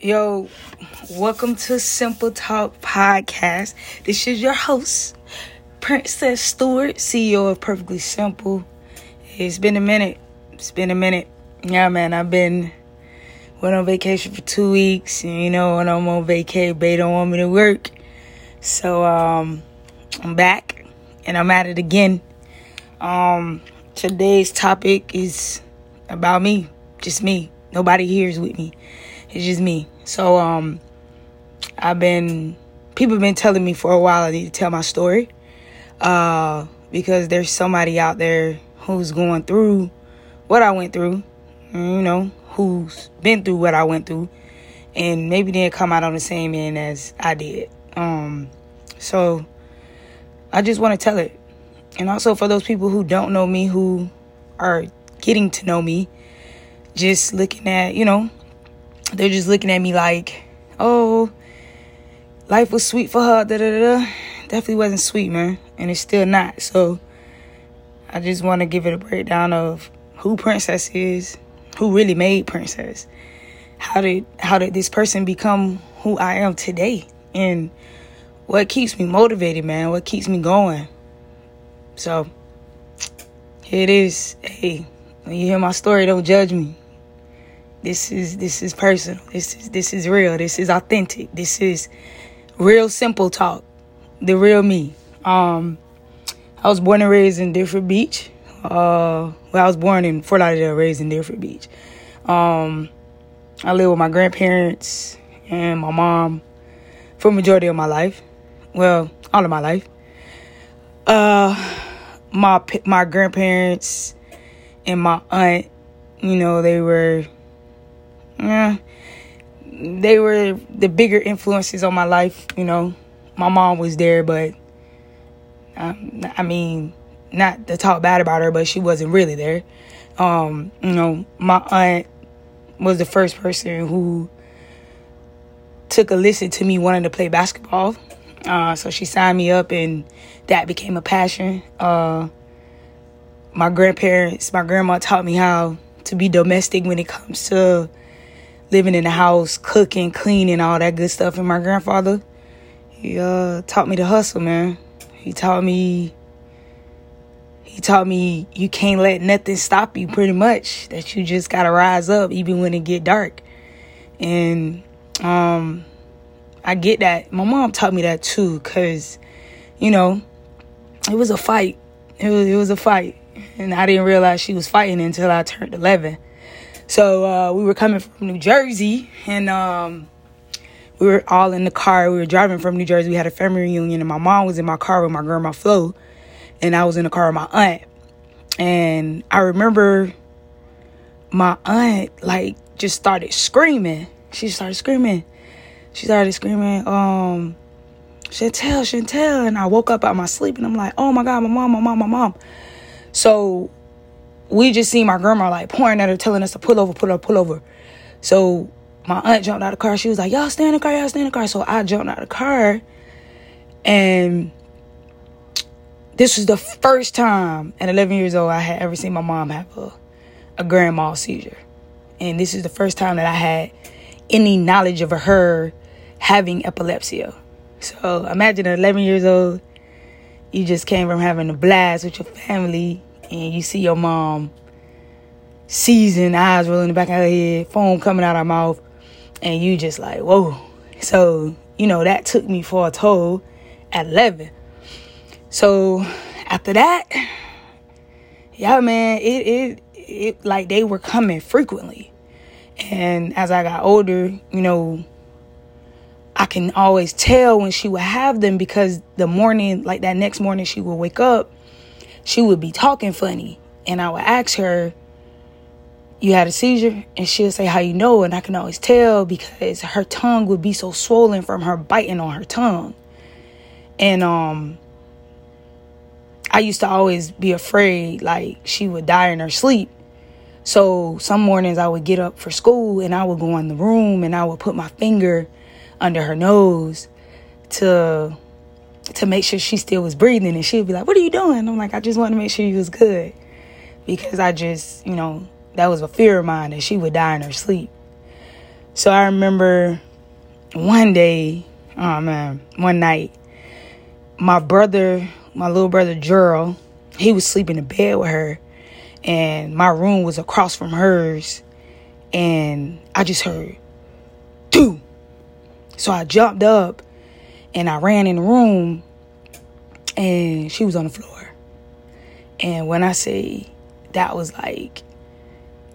Yo, welcome to Simple Talk Podcast. This is your host, Princess Stewart, CEO of Perfectly Simple. It's been a minute. It's been a minute. Yeah, man, I've been went on vacation for two weeks. And, you know, when I'm on vacation, they don't want me to work. So, um, I'm back and I'm at it again. Um, today's topic is about me, just me. Nobody here is with me. It's just me. So um I've been people have been telling me for a while I need to tell my story. Uh because there's somebody out there who's going through what I went through, you know, who's been through what I went through and maybe didn't come out on the same end as I did. Um so I just want to tell it. And also for those people who don't know me who are getting to know me, just looking at, you know, they're just looking at me like, oh, life was sweet for her. Da da da. Definitely wasn't sweet, man, and it's still not. So I just want to give it a breakdown of who Princess is, who really made Princess, how did how did this person become who I am today, and what keeps me motivated, man. What keeps me going. So here it is. Hey, when you hear my story, don't judge me. This is this is personal. This is this is real. This is authentic. This is real simple talk. The real me. Um I was born and raised in Deerfield Beach. Uh well I was born in Fort Lauderdale, raised in Deerfield Beach. Um I lived with my grandparents and my mom for majority of my life. Well, all of my life. Uh my my grandparents and my aunt, you know, they were yeah, they were the bigger influences on my life. You know, my mom was there, but um, I mean, not to talk bad about her, but she wasn't really there. Um, you know, my aunt was the first person who took a listen to me wanting to play basketball. Uh, so she signed me up, and that became a passion. Uh, my grandparents, my grandma taught me how to be domestic when it comes to living in the house, cooking, cleaning, all that good stuff. And my grandfather, he uh, taught me to hustle, man. He taught me, he taught me you can't let nothing stop you. Pretty much that you just gotta rise up even when it get dark. And um, I get that. My mom taught me that too, cause you know, it was a fight. It was it was a fight, and I didn't realize she was fighting until I turned eleven. So uh, we were coming from New Jersey, and um, we were all in the car. We were driving from New Jersey. We had a family reunion, and my mom was in my car with my grandma Flo, and I was in the car with my aunt. And I remember my aunt like just started screaming. She started screaming. She started screaming, um, Chantel, Chantel. And I woke up out of my sleep and I'm like, oh my God, my mom, my mom, my mom. So we just seen my grandma like pouring at her, telling us to pull over, pull over, pull over. So my aunt jumped out of the car. She was like, "Y'all stay in the car, y'all stay in the car." So I jumped out of the car, and this was the first time at 11 years old I had ever seen my mom have a a grand mal seizure, and this is the first time that I had any knowledge of her having epilepsy. So imagine at 11 years old, you just came from having a blast with your family and you see your mom seizing, eyes rolling in the back of her head, foam coming out of her mouth, and you just like, whoa. So, you know, that took me for a toll at 11. So, after that, yeah, man, it, it, it, like they were coming frequently. And as I got older, you know, I can always tell when she would have them because the morning, like that next morning, she would wake up she would be talking funny. And I would ask her, You had a seizure? And she'll say, How you know? And I can always tell because her tongue would be so swollen from her biting on her tongue. And um I used to always be afraid like she would die in her sleep. So some mornings I would get up for school and I would go in the room and I would put my finger under her nose to to make sure she still was breathing. And she would be like, What are you doing? I'm like, I just want to make sure you was good. Because I just, you know, that was a fear of mine that she would die in her sleep. So I remember one day, oh man, one night, my brother, my little brother Gerald, he was sleeping in bed with her, and my room was across from hers, and I just heard, two. So I jumped up, and I ran in the room, and she was on the floor. And when I say that was like,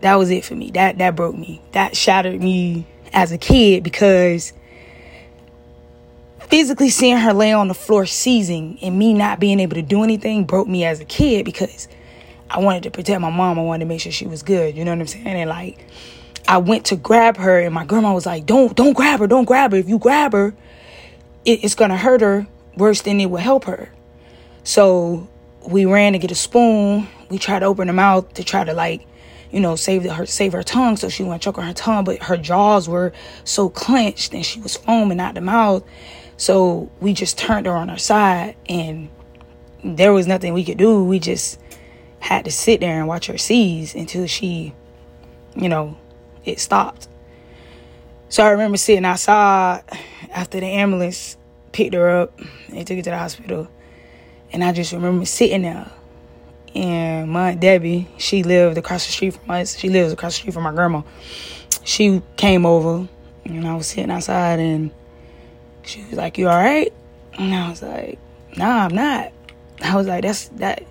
that was it for me. That that broke me. That shattered me as a kid because physically seeing her lay on the floor seizing and me not being able to do anything broke me as a kid because I wanted to protect my mom. I wanted to make sure she was good. You know what I'm saying? And like I went to grab her and my grandma was like, Don't don't grab her, don't grab her. If you grab her, it, it's gonna hurt her worse than it will help her. So we ran to get a spoon. We tried to open her mouth to try to like you know, save her save her tongue so she wouldn't choke on her tongue, but her jaws were so clenched and she was foaming out the mouth. So we just turned her on her side and there was nothing we could do. We just had to sit there and watch her seize until she, you know, it stopped. So I remember sitting outside after the ambulance picked her up and took her to the hospital. And I just remember sitting there and my aunt Debbie, she lived across the street from us. She lives across the street from my grandma. She came over, and I was sitting outside, and she was like, "You all right?" And I was like, "Nah, I'm not." I was like, "That's that.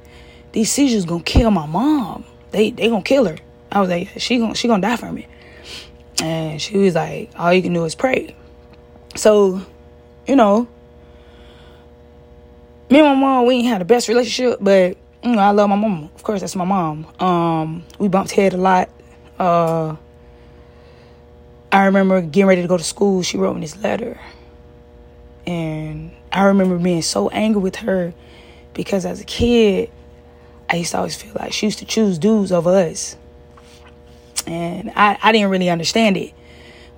These seizures gonna kill my mom. They they gonna kill her." I was like, "She gonna she gonna die from it." And she was like, "All you can do is pray." So, you know, me and my mom, we ain't had the best relationship, but you know, I love my mom. Of course, that's my mom. Um, we bumped head a lot. Uh, I remember getting ready to go to school. She wrote me this letter, and I remember being so angry with her because as a kid, I used to always feel like she used to choose dudes over us, and I I didn't really understand it.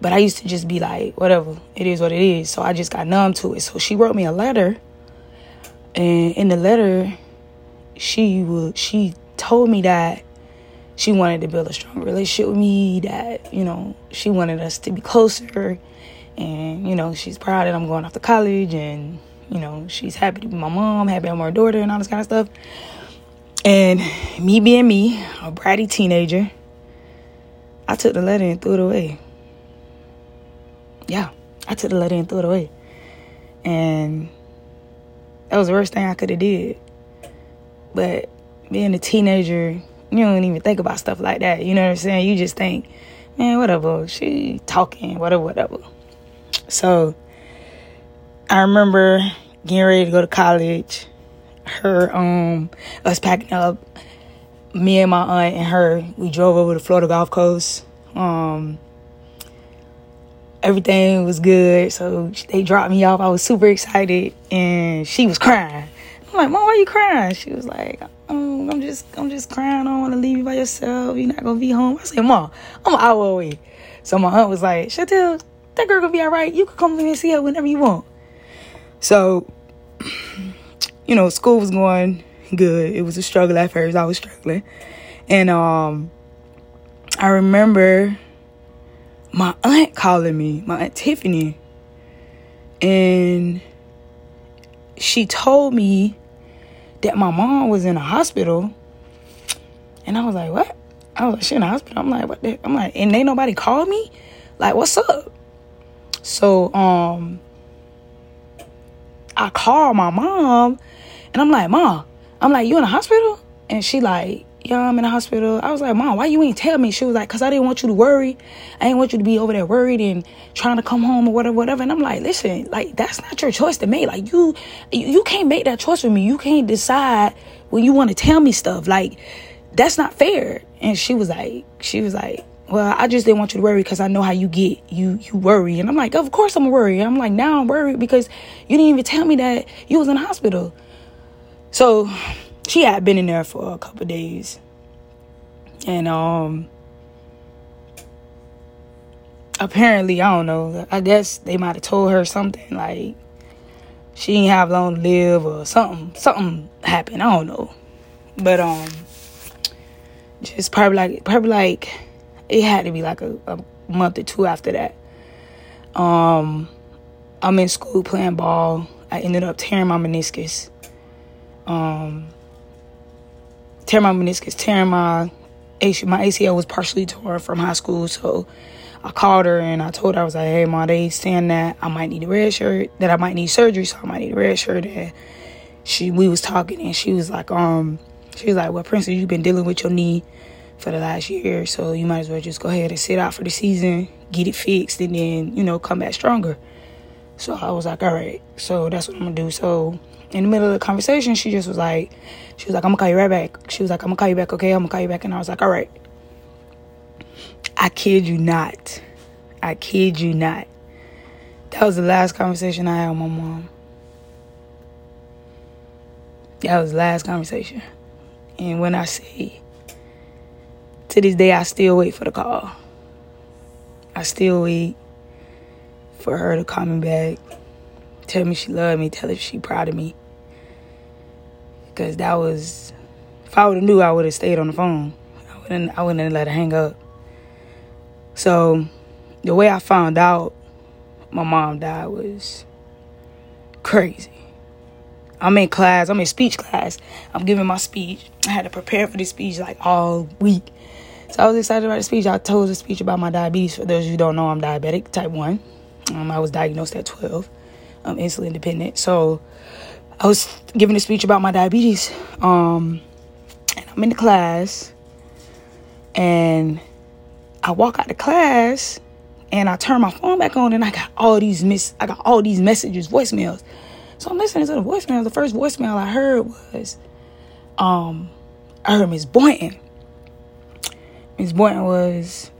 But I used to just be like, whatever, it is what it is. So I just got numb to it. So she wrote me a letter, and in the letter, she would she told me that she wanted to build a strong relationship with me that you know she wanted us to be closer and you know she's proud that i'm going off to college and you know she's happy to be my mom happy i'm her daughter and all this kind of stuff and me being me a bratty teenager i took the letter and threw it away yeah i took the letter and threw it away and that was the worst thing i could have did but being a teenager, you don't even think about stuff like that. You know what I'm saying? You just think, man, whatever. She talking, whatever, whatever. So I remember getting ready to go to college. Her, um, us packing up. Me and my aunt and her, we drove over to Florida Gulf Coast. Um, everything was good. So they dropped me off. I was super excited, and she was crying. I'm like, Mom, why are you crying? She was like, oh, I'm just, I'm just crying. I don't want to leave you by yourself. You're not gonna be home. I said, Mom, I'm an hour away. So my aunt was like, Chantel, that girl gonna be all right. You can come and see her whenever you want. So, you know, school was going good. It was a struggle at first. I was struggling, and um, I remember my aunt calling me, my aunt Tiffany, and she told me that my mom was in a hospital. And I was like, what? I was like, she in the hospital. I'm like, what the? I'm like, and ain't nobody called me? Like, what's up? So, um, I called my mom and I'm like, Mom, I'm like, you in the hospital? And she like, yeah, I'm in the hospital. I was like, Mom, why you ain't tell me? She was like, cause I didn't want you to worry. I didn't want you to be over there worried and trying to come home or whatever, whatever. And I'm like, listen, like that's not your choice to make. Like you, you can't make that choice for me. You can't decide when you want to tell me stuff. Like that's not fair. And she was like, she was like, well, I just didn't want you to worry because I know how you get. You you worry, and I'm like, of course I'm worried. I'm like, now I'm worried because you didn't even tell me that you was in the hospital. So she had been in there for a couple days. And um apparently, I don't know, I guess they might have told her something like she didn't have long to live or something something happened. I don't know. But um just probably like probably like it had to be like a, a month or two after that. Um, I'm in school playing ball. I ended up tearing my meniscus. Um, tearing my meniscus, tearing my my ACL was partially torn from high school. So I called her and I told her I was like, "Hey, ma, they saying that I might need a red shirt, that I might need surgery, so I might need a red shirt." And she, we was talking, and she was like, "Um, she was like, well, Princess, you've been dealing with your knee for the last year, so you might as well just go ahead and sit out for the season, get it fixed, and then you know come back stronger." So I was like, "All right," so that's what I'm gonna do. So in the middle of the conversation, she just was like, she was like, I'm gonna call you right back. She was like, I'm gonna call you back, okay? I'm gonna call you back. And I was like, all right. I kid you not. I kid you not. That was the last conversation I had with my mom. That was the last conversation. And when I say, to this day, I still wait for the call. I still wait for her to call me back, tell me she loved me, tell her she proud of me. Because that was, if I would have knew, I would have stayed on the phone. I wouldn't, I wouldn't let her hang up. So, the way I found out my mom died was crazy. I'm in class, I'm in speech class. I'm giving my speech. I had to prepare for this speech like all week. So I was excited about the speech. I told the speech about my diabetes. For those of you who don't know, I'm diabetic, type 1. Um, I was diagnosed at 12. I'm insulin dependent. So I was giving a speech about my diabetes. Um, and I'm in the class, and I walk out the class, and I turn my phone back on, and I got all these miss, I got all these messages, voicemails. So I'm listening to the voicemail. The first voicemail I heard was, um, I heard Miss Boynton. Miss Boynton was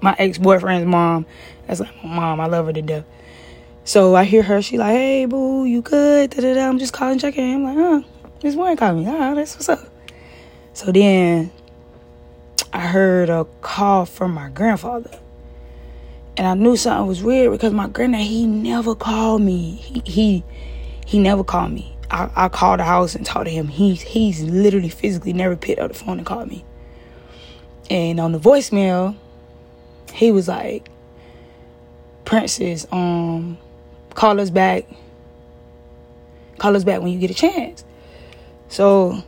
my ex boyfriend's mom. That's like my mom. I love her to death. So I hear her, she like, hey, boo, you good? Da, da, da. I'm just calling, checking. I'm like, huh, Miss Warren called me. Ah, that's what's up. So then I heard a call from my grandfather. And I knew something was weird because my granddad, he never called me. He he, he never called me. I, I called the house and talked to him. He he's literally physically never picked up the phone and called me. And on the voicemail, he was like, Princess, um, call us back. Call us back when you get a chance. So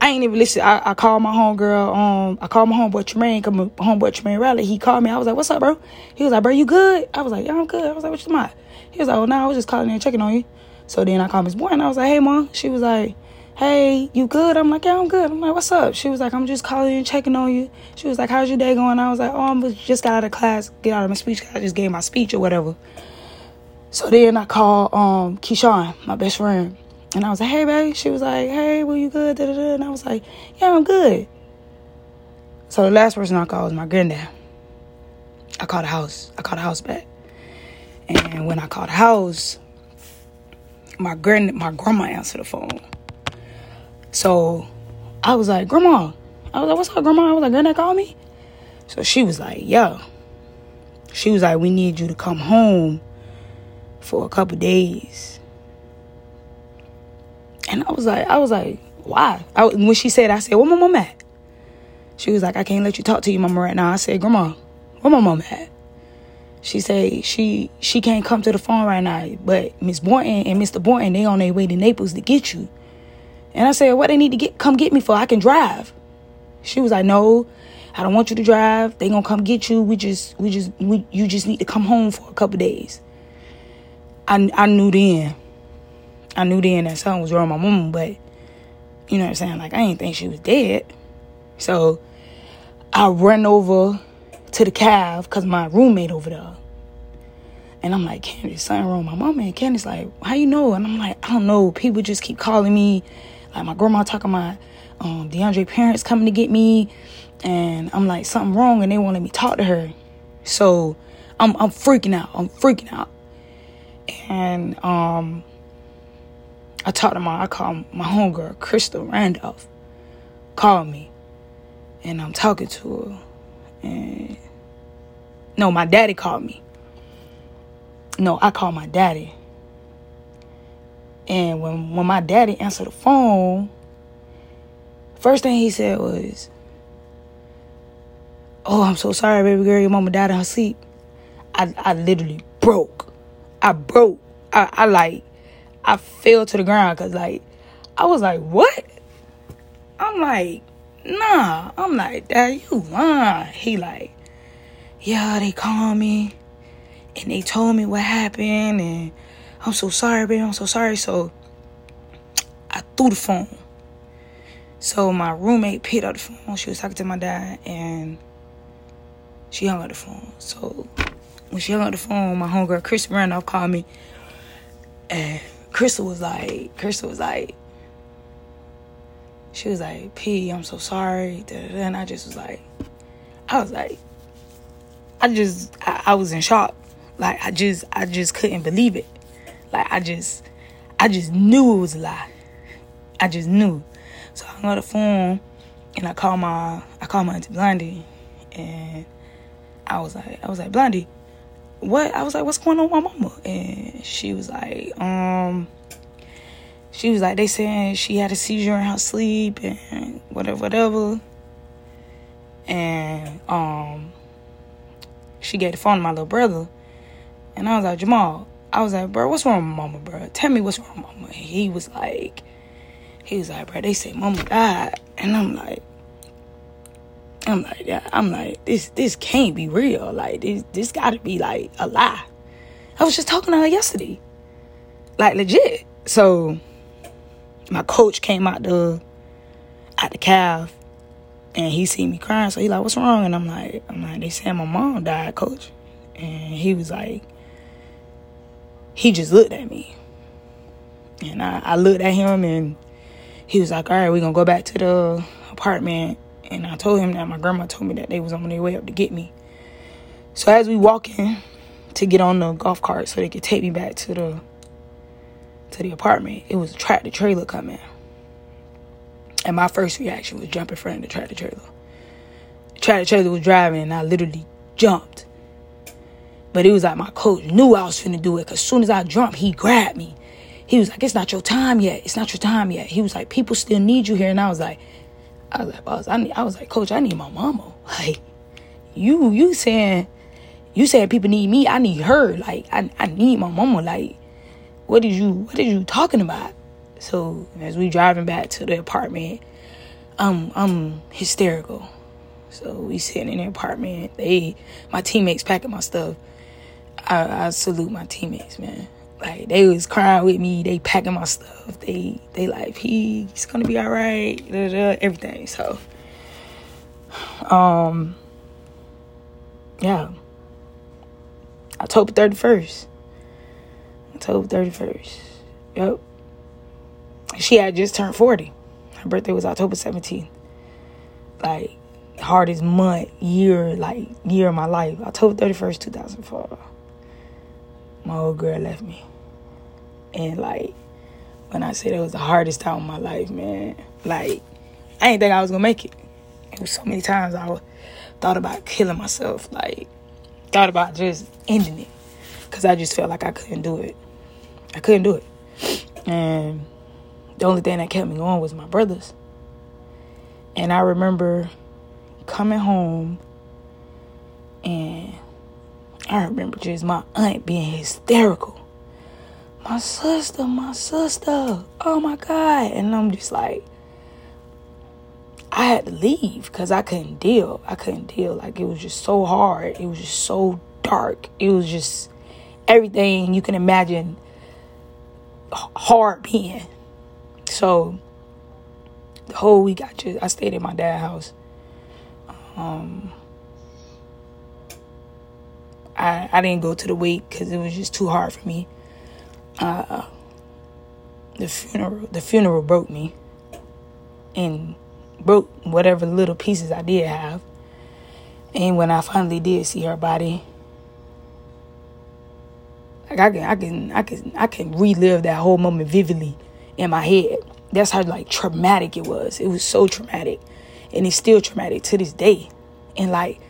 I ain't even listen. I, I called my homegirl. Um, I called my homeboy Tremaine. Come homeboy Tremaine Riley. He called me. I was like, "What's up, bro?" He was like, "Bro, you good?" I was like, "Yeah, I'm good." I was like, "What you doing?" He was like, "Oh, no, I was just calling and checking on you." So then I called Miss Boynton I was like, "Hey, mom." She was like, "Hey, you good?" I'm like, "Yeah, I'm good." I'm like, "What's up?" She was like, "I'm just calling and checking on you." She was like, "How's your day going?" I was like, "Oh, I'm just got out of class, get out of my speech. I just gave my speech or whatever." So then I called um Keyshawn, my best friend, and I was like, "Hey, babe." She was like, "Hey, were you good?" Da, da, da. And I was like, "Yeah, I'm good." So the last person I called was my granddad. I called the house. I called the house back, and when I called the house, my grand my grandma answered the phone. So I was like, "Grandma," I was like, "What's up, Grandma?" I was like, "Granddad called me." So she was like, "Yeah." She was like, "We need you to come home." For a couple days. And I was like, I was like, why? I, when she said, I said, where my mom at? She was like, I can't let you talk to your mama right now. I said, Grandma, where my mom at? She said she she can't come to the phone right now, but Miss Boynton and Mr. Boynton they on their way to Naples to get you. And I said, what they need to get come get me for? I can drive. She was like, no, I don't want you to drive. They gonna come get you. We just we just we you just need to come home for a couple days. I, I knew then. I knew then that something was wrong with my mom, but you know what I'm saying? Like I didn't think she was dead. So I run over to the cave because my roommate over there. And I'm like, Candace, something wrong with my mom. And Candace like, how you know? And I'm like, I don't know. People just keep calling me. Like my grandma talking about um, DeAndre parents coming to get me. And I'm like, something wrong. And they won't let me talk to her. So I'm, I'm freaking out. I'm freaking out and um, I talked to my I called my homegirl Crystal Randolph called me and I'm talking to her and no my daddy called me. No I called my daddy. And when when my daddy answered the phone first thing he said was oh I'm so sorry baby girl. Your mama died in her sleep. I, I literally broke. I broke. I, I like, I fell to the ground because like, I was like, what? I'm like, nah. I'm like, Dad, you lying. He like, yeah, they called me and they told me what happened and I'm so sorry, baby. I'm so sorry. So I threw the phone. So my roommate picked up the phone. She was talking to my dad and she hung up the phone. So when she hung up the phone, my homegirl Chris Randolph called me and Crystal was like, Crystal was like, she was like, P, I'm so sorry. And I just was like, I was like, I just, I, I was in shock. Like I just, I just couldn't believe it. Like I just, I just knew it was a lie. I just knew. So I hung up the phone and I called my, I called my auntie Blondie, and I was like, I was like, Blondie, what? I was like, what's going on with my mama? And she was like, um, she was like, they saying she had a seizure in her sleep and whatever, whatever. And um, she gave the phone to my little brother, and I was like, Jamal, I was like, bro, what's wrong with mama, bro? Tell me what's wrong with mama. And he was like, he was like, bro, they say mama died, and I'm like, I'm like, yeah, I'm like, this this can't be real. Like this this got to be like a lie. I was just talking to her yesterday, like legit. So my coach came out the out the calf, and he seen me crying. So he like, what's wrong? And I'm like, I'm like, they said my mom died, coach. And he was like, he just looked at me, and I, I looked at him, and he was like, all right, we're gonna go back to the apartment and I told him that my grandma told me that they was on their way up to get me. So as we walk in to get on the golf cart so they could take me back to the to the apartment, it was a tractor trailer coming. And my first reaction was jump in front of the tractor trailer. The tractor trailer was driving and I literally jumped. But it was like my coach knew I was finna do it because as soon as I jumped, he grabbed me. He was like, It's not your time yet. It's not your time yet. He was like, People still need you here. And I was like, I was like, boss, I need, I was like, coach, I need my mama. Like, you, you saying, you saying people need me, I need her. Like, I, I need my mama. Like, what did you, what are you talking about? So as we driving back to the apartment, I'm, I'm hysterical. So we sitting in the apartment. They, my teammates packing my stuff. I, I salute my teammates, man. Like they was crying with me, they packing my stuff. They they like he's gonna be all right, everything. So, um, yeah, October thirty first. October thirty first. Yep. She had just turned forty. Her birthday was October seventeenth. Like hardest month, year, like year of my life. October thirty first, two thousand four my old girl left me. And like when I said it was the hardest time of my life, man, like I didn't think I was gonna make it. It was so many times I thought about killing myself, like thought about just ending it, cause I just felt like I couldn't do it. I couldn't do it, and the only thing that kept me going was my brothers. And I remember coming home and I remember just my aunt being hysterical. My sister, my sister, oh my God. And I'm just like, I had to leave because I couldn't deal. I couldn't deal. Like, it was just so hard. It was just so dark. It was just everything you can imagine hard being. So, the whole week I just, I stayed at my dad's house. Um, I, I didn't go to the wake because it was just too hard for me. Uh, the funeral the funeral broke me and broke whatever little pieces I did have. And when I finally did see her body, like I can I can I can I can relive that whole moment vividly in my head. That's how like traumatic it was. It was so traumatic. And it's still traumatic to this day. And like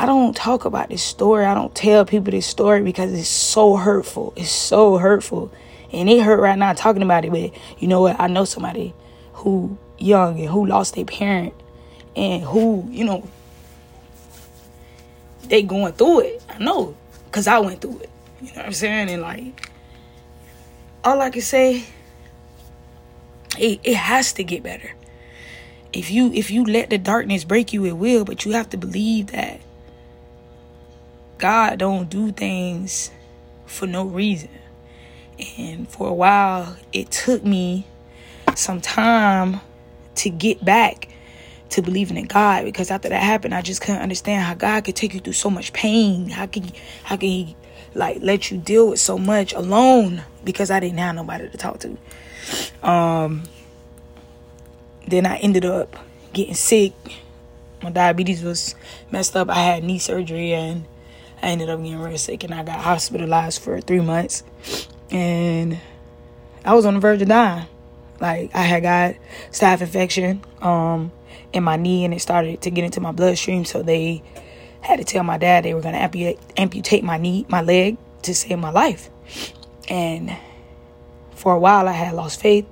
I don't talk about this story. I don't tell people this story because it's so hurtful. It's so hurtful. And it hurt right now talking about it. But you know what? I know somebody who young and who lost their parent and who, you know, they going through it. I know. Cause I went through it. You know what I'm saying? And like all I can say, it, it has to get better. If you if you let the darkness break you, it will, but you have to believe that God don't do things for no reason. And for a while, it took me some time to get back to believing in God because after that happened, I just couldn't understand how God could take you through so much pain. How can how can He like let you deal with so much alone because I didn't have nobody to talk to. Um. Then I ended up getting sick. My diabetes was messed up. I had knee surgery and I ended up getting real sick and I got hospitalized for three months. And I was on the verge of dying. Like I had got staph infection um, in my knee and it started to get into my bloodstream. So they had to tell my dad they were gonna amputate amputate my knee, my leg to save my life. And for a while I had lost faith.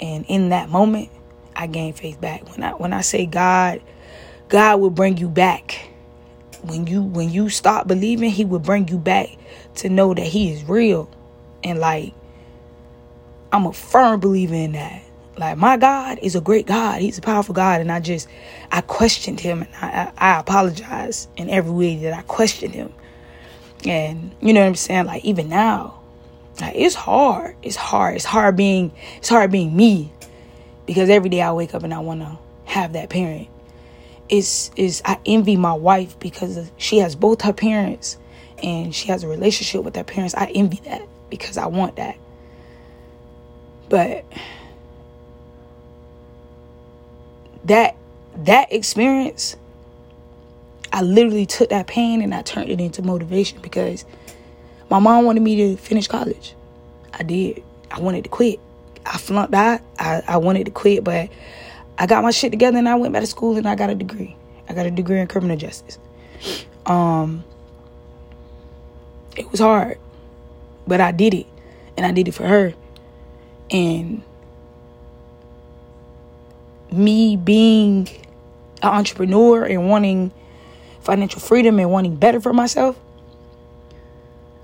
And in that moment, I gained faith back. When I when I say God, God will bring you back. When you when you stop believing, He will bring you back to know that He is real. And like I'm a firm believer in that. Like my God is a great God. He's a powerful God, and I just I questioned him, and I, I, I apologize in every way that I questioned him. And you know what I'm saying? Like even now, like it's hard. It's hard. It's hard being it's hard being me because every day I wake up and I want to have that parent. It's is I envy my wife because she has both her parents and she has a relationship with her parents. I envy that because I want that. But that that experience I literally took that pain and I turned it into motivation because my mom wanted me to finish college. I did. I wanted to quit. I flunked out. I, I wanted to quit, but I got my shit together and I went back to school and I got a degree. I got a degree in criminal justice. Um, it was hard, but I did it, and I did it for her. And me being an entrepreneur and wanting financial freedom and wanting better for myself,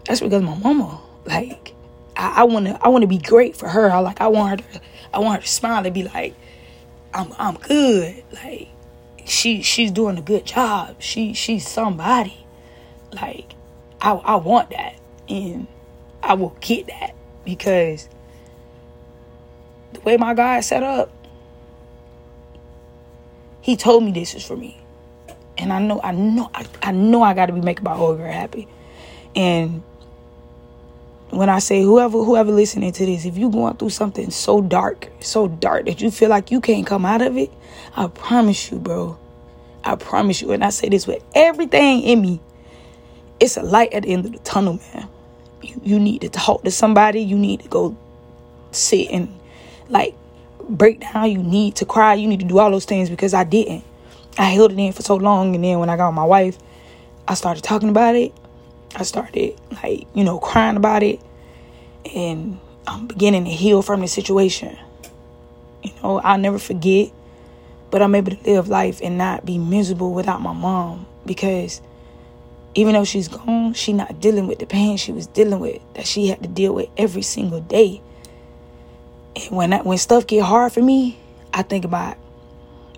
that's because my mama, like, I, I wanna I wanna be great for her. I like I want her to I want her to smile and be like, I'm I'm good. Like she she's doing a good job. She she's somebody. Like I I want that and I will get that because the way my God set up, he told me this is for me. And I know I know I, I know I gotta be making my old girl happy. And when I say whoever whoever listening to this, if you going through something so dark, so dark that you feel like you can't come out of it, I promise you, bro. I promise you, and I say this with everything in me. It's a light at the end of the tunnel, man. You, you need to talk to somebody. You need to go sit and like break down. You need to cry. You need to do all those things because I didn't. I held it in for so long, and then when I got my wife, I started talking about it, I started like, you know, crying about it and I'm beginning to heal from the situation. You know, I'll never forget, but I'm able to live life and not be miserable without my mom because even though she's gone, she not dealing with the pain she was dealing with that she had to deal with every single day. And when I, when stuff get hard for me, I think about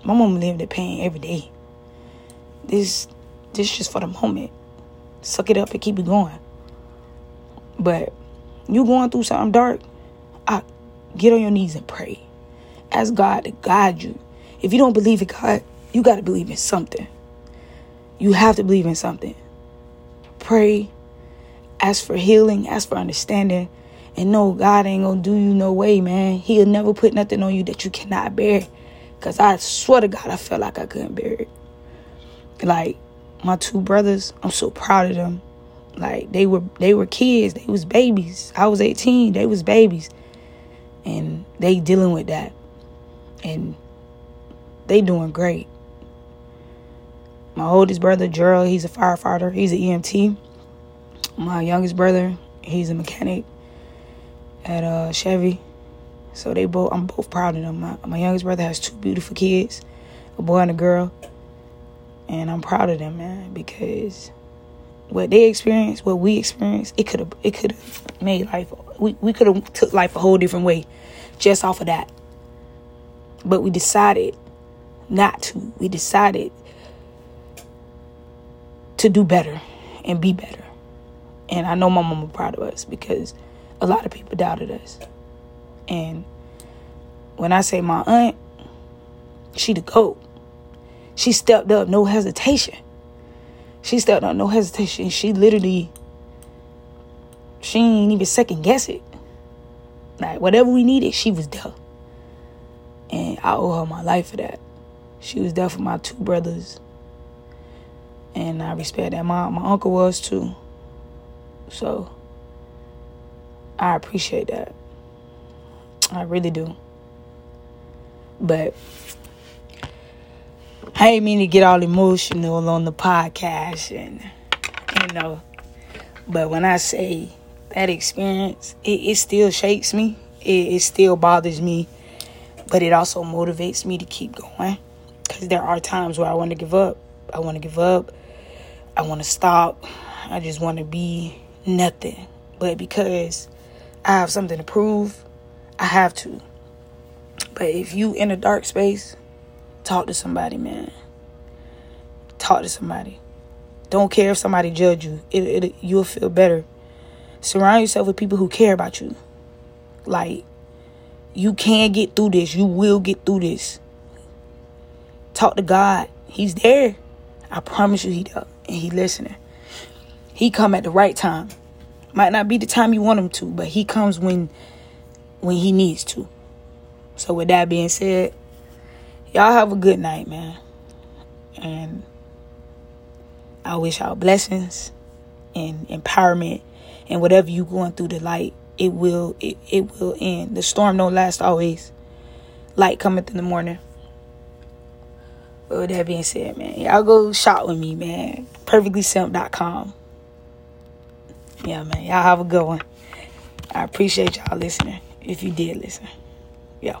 my mom lived the pain every day. This this just for the moment suck it up and keep it going. But you going through something dark, I get on your knees and pray. Ask God to guide you. If you don't believe in God, you got to believe in something. You have to believe in something. Pray, ask for healing, ask for understanding, and know God ain't gonna do you no way, man. He'll never put nothing on you that you cannot bear. Cause I swear to God, I felt like I couldn't bear it. Like my two brothers, I'm so proud of them. Like they were they were kids, they was babies. I was 18, they was babies. And they dealing with that. And they doing great. My oldest brother, Gerald, he's a firefighter. He's an EMT. My youngest brother, he's a mechanic at uh, Chevy. So they both, I'm both proud of them. My, my youngest brother has two beautiful kids, a boy and a girl. And I'm proud of them, man, because what they experienced, what we experienced, it could have it could have made life we, we could have took life a whole different way just off of that. But we decided not to. We decided to do better and be better. And I know my mama proud of us because a lot of people doubted us. And when I say my aunt, she the goat. She stepped up, no hesitation. She stepped up, no hesitation. She literally, she ain't even second guess it. Like whatever we needed, she was there. And I owe her my life for that. She was there for my two brothers. And I respect that. My my uncle was too. So I appreciate that. I really do. But I ain't mean to get all emotional on the podcast and you know. But when I say that experience, it, it still shakes me. It, it still bothers me. But it also motivates me to keep going. Because there are times where I want to give up. I want to give up. I want to stop. I just want to be nothing. But because I have something to prove, I have to. But if you in a dark space, talk to somebody, man. Talk to somebody. Don't care if somebody judge you. It, it you'll feel better. Surround yourself with people who care about you. Like you can get through this. You will get through this. Talk to God. He's there. I promise you he does. And he listening. He come at the right time. Might not be the time you want him to, but he comes when when he needs to. So with that being said, y'all have a good night, man. And I wish y'all blessings and empowerment and whatever you going through the light, it will it, it will end. The storm don't last always. Light cometh in the morning. But with that being said, man, y'all go shop with me, man. Perfectlysimp.com yeah, man. Y'all have a good one. I appreciate y'all listening. If you did listen. Yeah.